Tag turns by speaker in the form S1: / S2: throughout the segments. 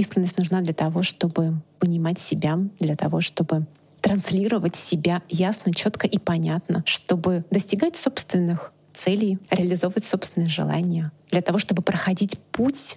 S1: Искренность нужна для того, чтобы понимать себя, для того, чтобы транслировать себя ясно, четко и понятно, чтобы достигать собственных целей, реализовывать собственные желания, для того, чтобы проходить путь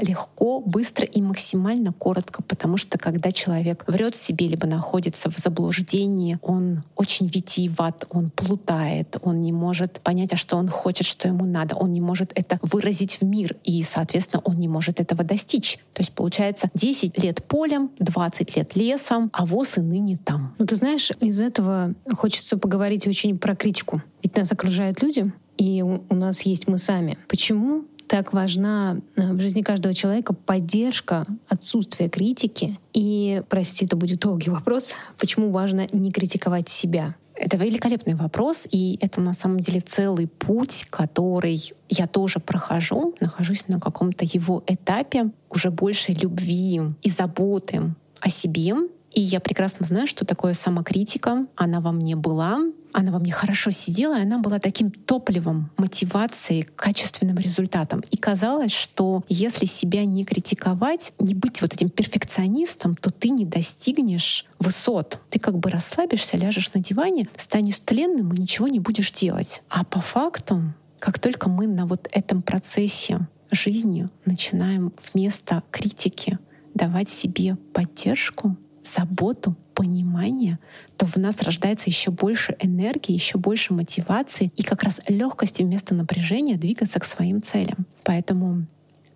S1: легко, быстро и максимально коротко, потому что когда человек врет себе либо находится в заблуждении, он очень витиеват, он плутает, он не может понять, а что он хочет, что ему надо, он не может это выразить в мир, и, соответственно, он не может этого достичь. То есть получается 10 лет полем, 20 лет лесом, а воз и ныне там.
S2: Ну, ты знаешь, из этого хочется поговорить очень про критику. Ведь нас окружают люди, и у нас есть мы сами. Почему так важна э, в жизни каждого человека поддержка, отсутствие критики. И, прости, это будет долгий вопрос, почему важно не критиковать себя?
S1: Это великолепный вопрос, и это на самом деле целый путь, который я тоже прохожу, нахожусь на каком-то его этапе уже большей любви и заботы о себе. И я прекрасно знаю, что такое самокритика. Она во мне была, она во мне хорошо сидела, и она была таким топливом, мотивацией, качественным результатом. И казалось, что если себя не критиковать, не быть вот этим перфекционистом, то ты не достигнешь высот. Ты как бы расслабишься, ляжешь на диване, станешь тленным и ничего не будешь делать. А по факту, как только мы на вот этом процессе жизни начинаем вместо критики давать себе поддержку, заботу, понимание, то в нас рождается еще больше энергии, еще больше мотивации и как раз легкости вместо напряжения двигаться к своим целям. Поэтому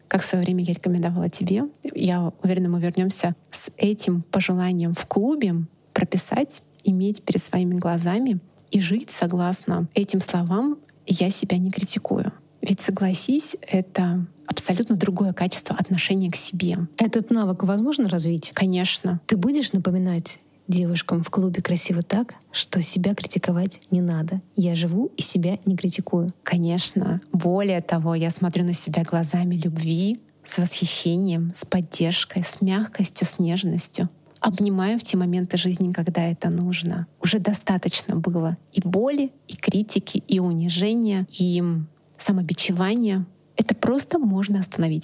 S1: как в свое время я рекомендовала тебе, я уверена, мы вернемся с этим пожеланием в клубе прописать, иметь перед своими глазами и жить согласно этим словам «я себя не критикую». Ведь согласись, это абсолютно другое качество отношения к себе.
S2: Этот навык возможно развить?
S1: Конечно.
S2: Ты будешь напоминать девушкам в клубе красиво так, что себя критиковать не надо. Я живу и себя не критикую.
S1: Конечно. Более того, я смотрю на себя глазами любви, с восхищением, с поддержкой, с мягкостью, с нежностью. Обнимаю в те моменты жизни, когда это нужно. Уже достаточно было и боли, и критики, и унижения, и самобичевания. Это просто можно остановить.